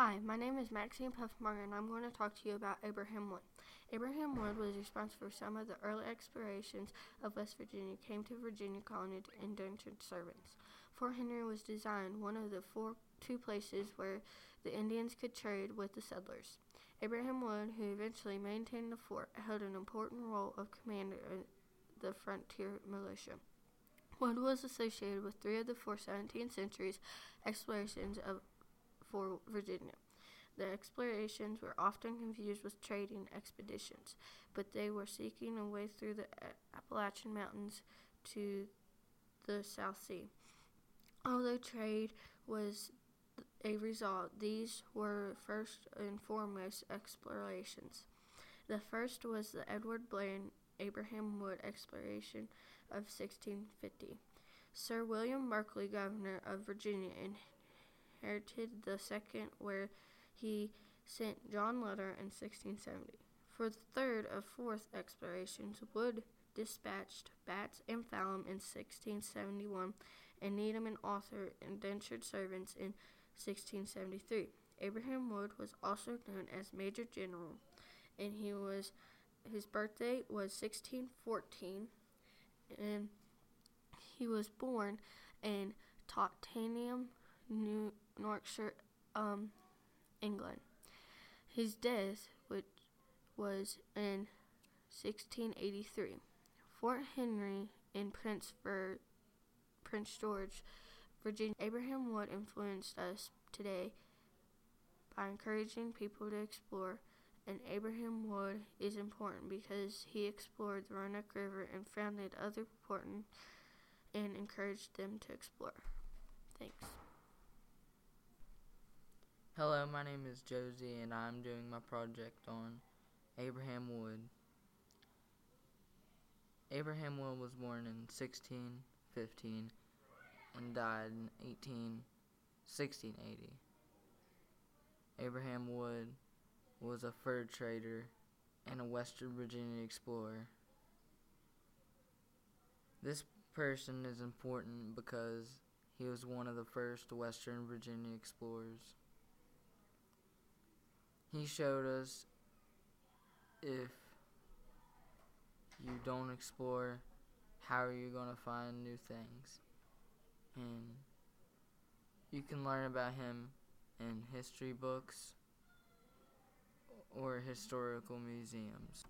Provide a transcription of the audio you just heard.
Hi, my name is Maxine Puffmartin, and I'm going to talk to you about Abraham Wood. Abraham Wood was responsible for some of the early explorations of West Virginia, came to Virginia colony to indentured servants. Fort Henry was designed one of the four two places where the Indians could trade with the settlers. Abraham Wood, who eventually maintained the fort, held an important role of commander of the frontier militia. Wood was associated with three of the four 17th century's explorations of for Virginia. The explorations were often confused with trading expeditions, but they were seeking a way through the Appalachian Mountains to the South Sea. Although trade was a result, these were first and foremost explorations. The first was the Edward Bland and Abraham Wood exploration of 1650. Sir William Berkeley, governor of Virginia, inherited the second, where he sent John Lederer in 1670. For the third of fourth explorations, Wood dispatched Batts and Fallam in 1671, and Needham and Arthur indentured servants in 1673. Abraham Wood was also known as Major General, and he was his birthday was 1614, and he was born in Tottenham, New Yorkshire, um, England. His death, which was in 1683. Fort Henry in Prince, Ver- Prince George, Virginia. Abraham Wood influenced us today by encouraging people to explore, and Abraham Wood is important because he explored the Roanoke River and founded other important and encouraged them to explore. Thanks. Hello, my name is Josie, and I'm doing my project on Abraham Wood. Abraham Wood was born in 1615 and died in 18, 1680. Abraham Wood was a fur trader and a Western Virginia explorer. This person is important because he was one of the first Western Virginia explorers. He showed us if you don't explore, how are you going to find new things? And you can learn about him in history books or historical museums.